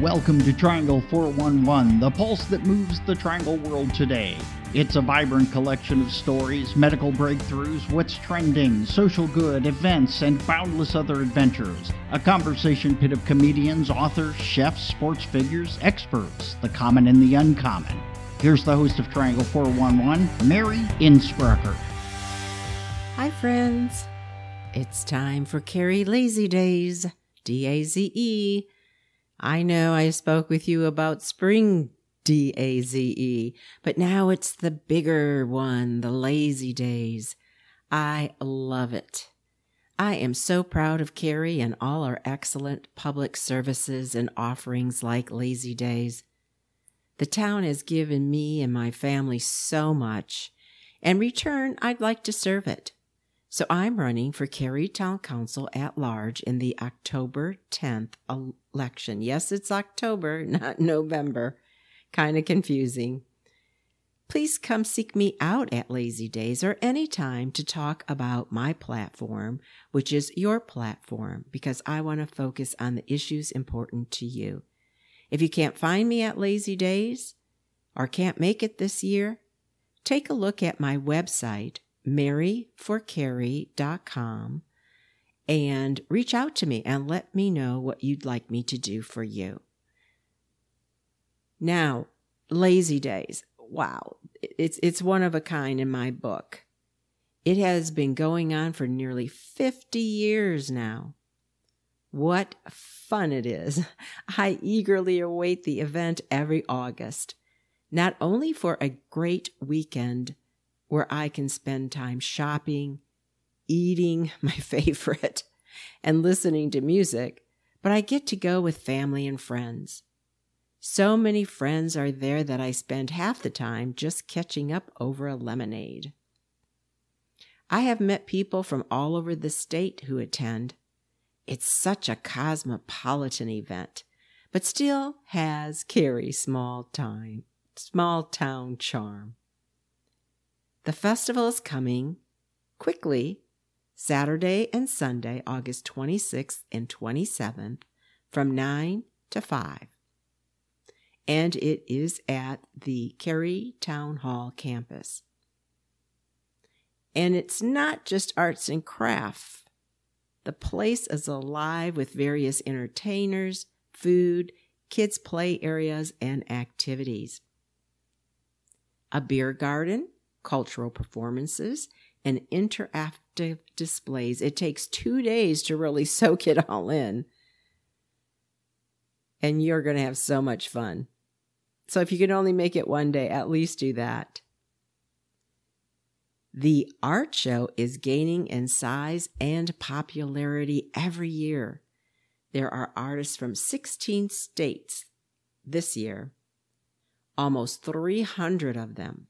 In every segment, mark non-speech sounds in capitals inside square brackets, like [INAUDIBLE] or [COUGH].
Welcome to Triangle 411, the pulse that moves the Triangle world today. It's a vibrant collection of stories, medical breakthroughs, what's trending, social good, events, and boundless other adventures. A conversation pit of comedians, authors, chefs, sports figures, experts, the common and the uncommon. Here's the host of Triangle 411, Mary Insprucker. Hi, friends. It's time for Cary Lazy Daze, D A Z E. I know I spoke with you about spring, D A Z E, but now it's the bigger one, the lazy days. I love it. I am so proud of Cary and all our excellent public services and offerings like Lazy Daze. The town has given me and my family so much. In return, I'd like to serve it. So I'm running for Cary Town Council at large in the October 10th election. Yes, it's October, [LAUGHS] not November. Kind of confusing. Please come seek me out at Lazy Daze or any time to talk about my platform, which is your platform, because I want to focus on the issues important to you. If you can't find me at Lazy Daze or can't make it this year, take a look at my website, maryforcary.com and reach out to me and let me know what you'd like me to do for you. Now, lazy days. Wow. It's, it's one of a kind in my book. It has been going on for nearly 50 years now. What fun it is. [LAUGHS] I eagerly await the event every August, not only for a great weekend where I can spend time shopping, eating [LAUGHS] my favorite, and listening to music, but I get to go with family and friends. So many friends are there that I spend half the time just catching up over a lemonade. I have met people from all over the state who attend. It's such a cosmopolitan event, but still has Cary small time, small town charm. The festival is coming quickly Saturday and Sunday, August 26th and 27th, from 9 to 5. And it is at the Cary Town Hall campus. And it's not just arts and crafts. The place is alive with various entertainers, food, kids' play areas, and activities. A beer garden, cultural performances, and interactive displays. It takes two days to really [LAUGHS] soak it all in. And you're going to have so much fun. So if you can only make it one day, at least do that. The art show is gaining in size and popularity every year. There are artists from 16 states this year, almost 300 of them.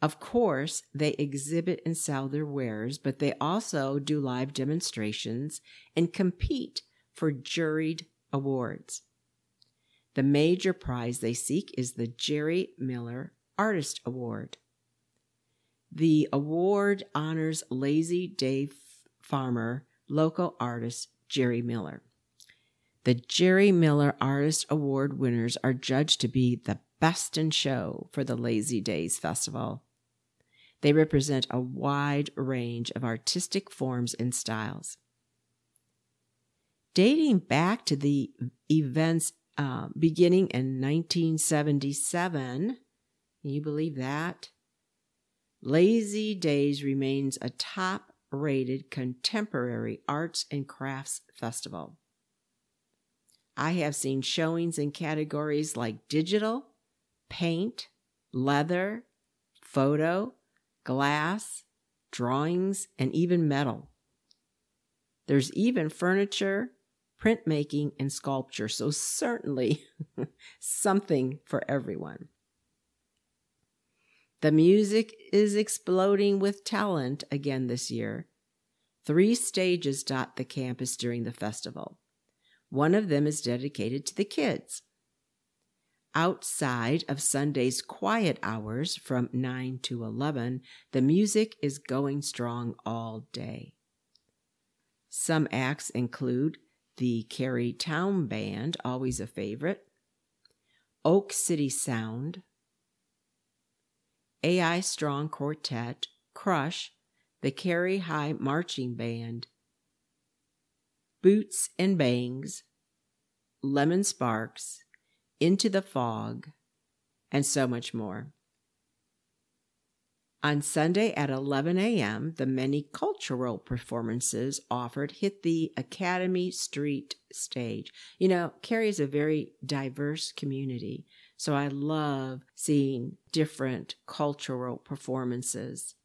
Of course, they exhibit and sell their wares, but they also do live demonstrations and compete for juried awards. The major prize they seek is the Jerry Miller Artist Award. The award honors Lazy Day farmer, local artist Jerry Miller. The Jerry Miller Artist Award winners are judged to be the best in show for the Lazy Daze Festival. They represent a wide range of artistic forms and styles. Dating back to the events uh, beginning in 1977, can you believe that? Lazy Daze remains a top rated contemporary arts and crafts festival. I have seen showings in categories like digital, paint, leather, photo, glass, drawings, and even metal. There's even furniture, printmaking, and sculpture, so certainly [LAUGHS] something for everyone. The music is exploding with talent again this year. Three stages dot the campus during the festival. One of them is dedicated to the kids outside of Sunday's quiet hours from 9 to 11, the music is going strong all day. Some acts include the Cary Town Band, always a favorite, Oak City Sound, Al Strong Quartet, Crush, the Cary High Marching Band, Boots and Bangs, Lemon Sparks, Into the Fog, and so much more. On Sunday at 11 a.m., the many cultural performances offered hit the Academy Street stage. You know, Cary is a very diverse community, so I love seeing different cultural performances.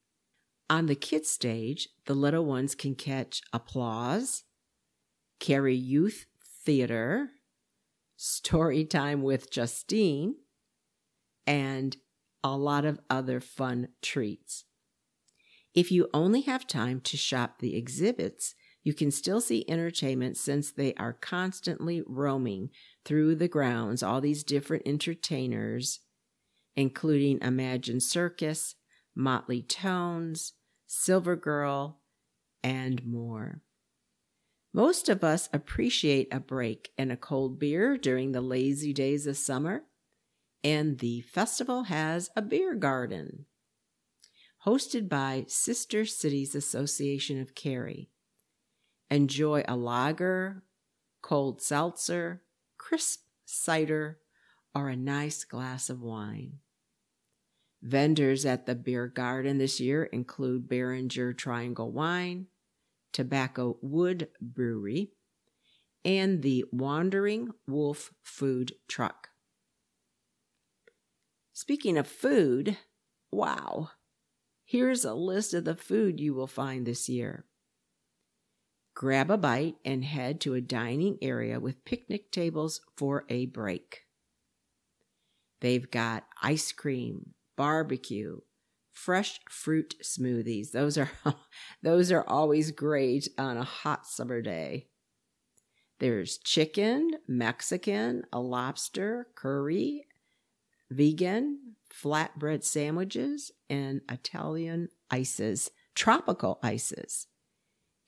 On the kids' stage, the little ones can catch applause, Cary Youth Theater, Story Time with Justine, and a lot of other fun treats. If you only have time to shop the exhibits, you can still see entertainment since they are constantly roaming through the grounds, all these different entertainers, including Imagine Circus, Motley Tones, Silver Girl, and more. Most of us appreciate a break and a cold beer during the lazy days of summer and the festival has a beer garden hosted by Sister Cities Association of Cary. Enjoy a lager, cold seltzer, crisp cider, or a nice glass of wine. Vendors at the beer garden this year include Beringer Triangle Wine, Tobacco Wood Brewery, and the Wandering Wolf Food Truck. Speaking of food, wow, here's a list of the food you will find this year. Grab a bite and head to a dining area with picnic tables for a break. They've got ice cream, barbecue, fresh fruit smoothies. Those are [LAUGHS] those are always great on a hot summer day. There's chicken, Mexican, a lobster, curry, vegan, flatbread sandwiches, and Italian ices, tropical ices,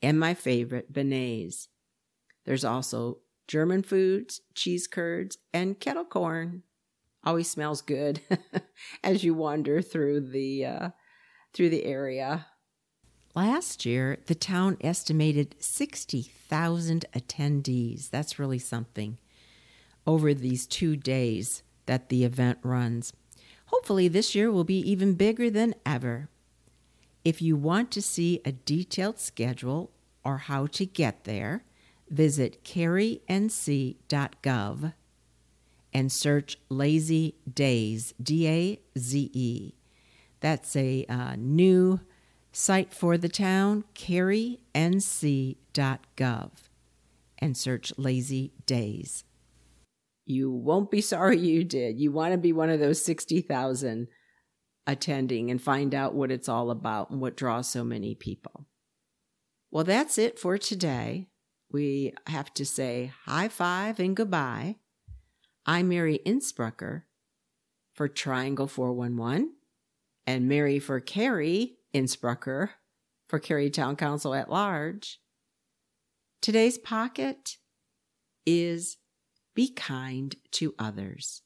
and my favorite, beignets. There's also German foods, cheese curds, and kettle corn. Always smells good [LAUGHS] as you wander through the uh, through the area. Last year, the town estimated 60,000 attendees. That's really something over these two days that the event runs. Hopefully, this year will be even bigger than ever. If you want to see a detailed schedule or how to get there, visit carync.gov and search Lazy Daze, D A Z E. That's a uh, new site for the town, carync.gov, and search Lazy Daze. You won't be sorry you did. You want to be one of those 60,000 attending and find out what it's all about and what draws so many people. Well, that's it for today. We have to say high five and goodbye. I'm Mary Insprucker for Triangle 411 and Mary for Cary Insprucker for Cary Town Council at Large. Today's pocket is be kind to others.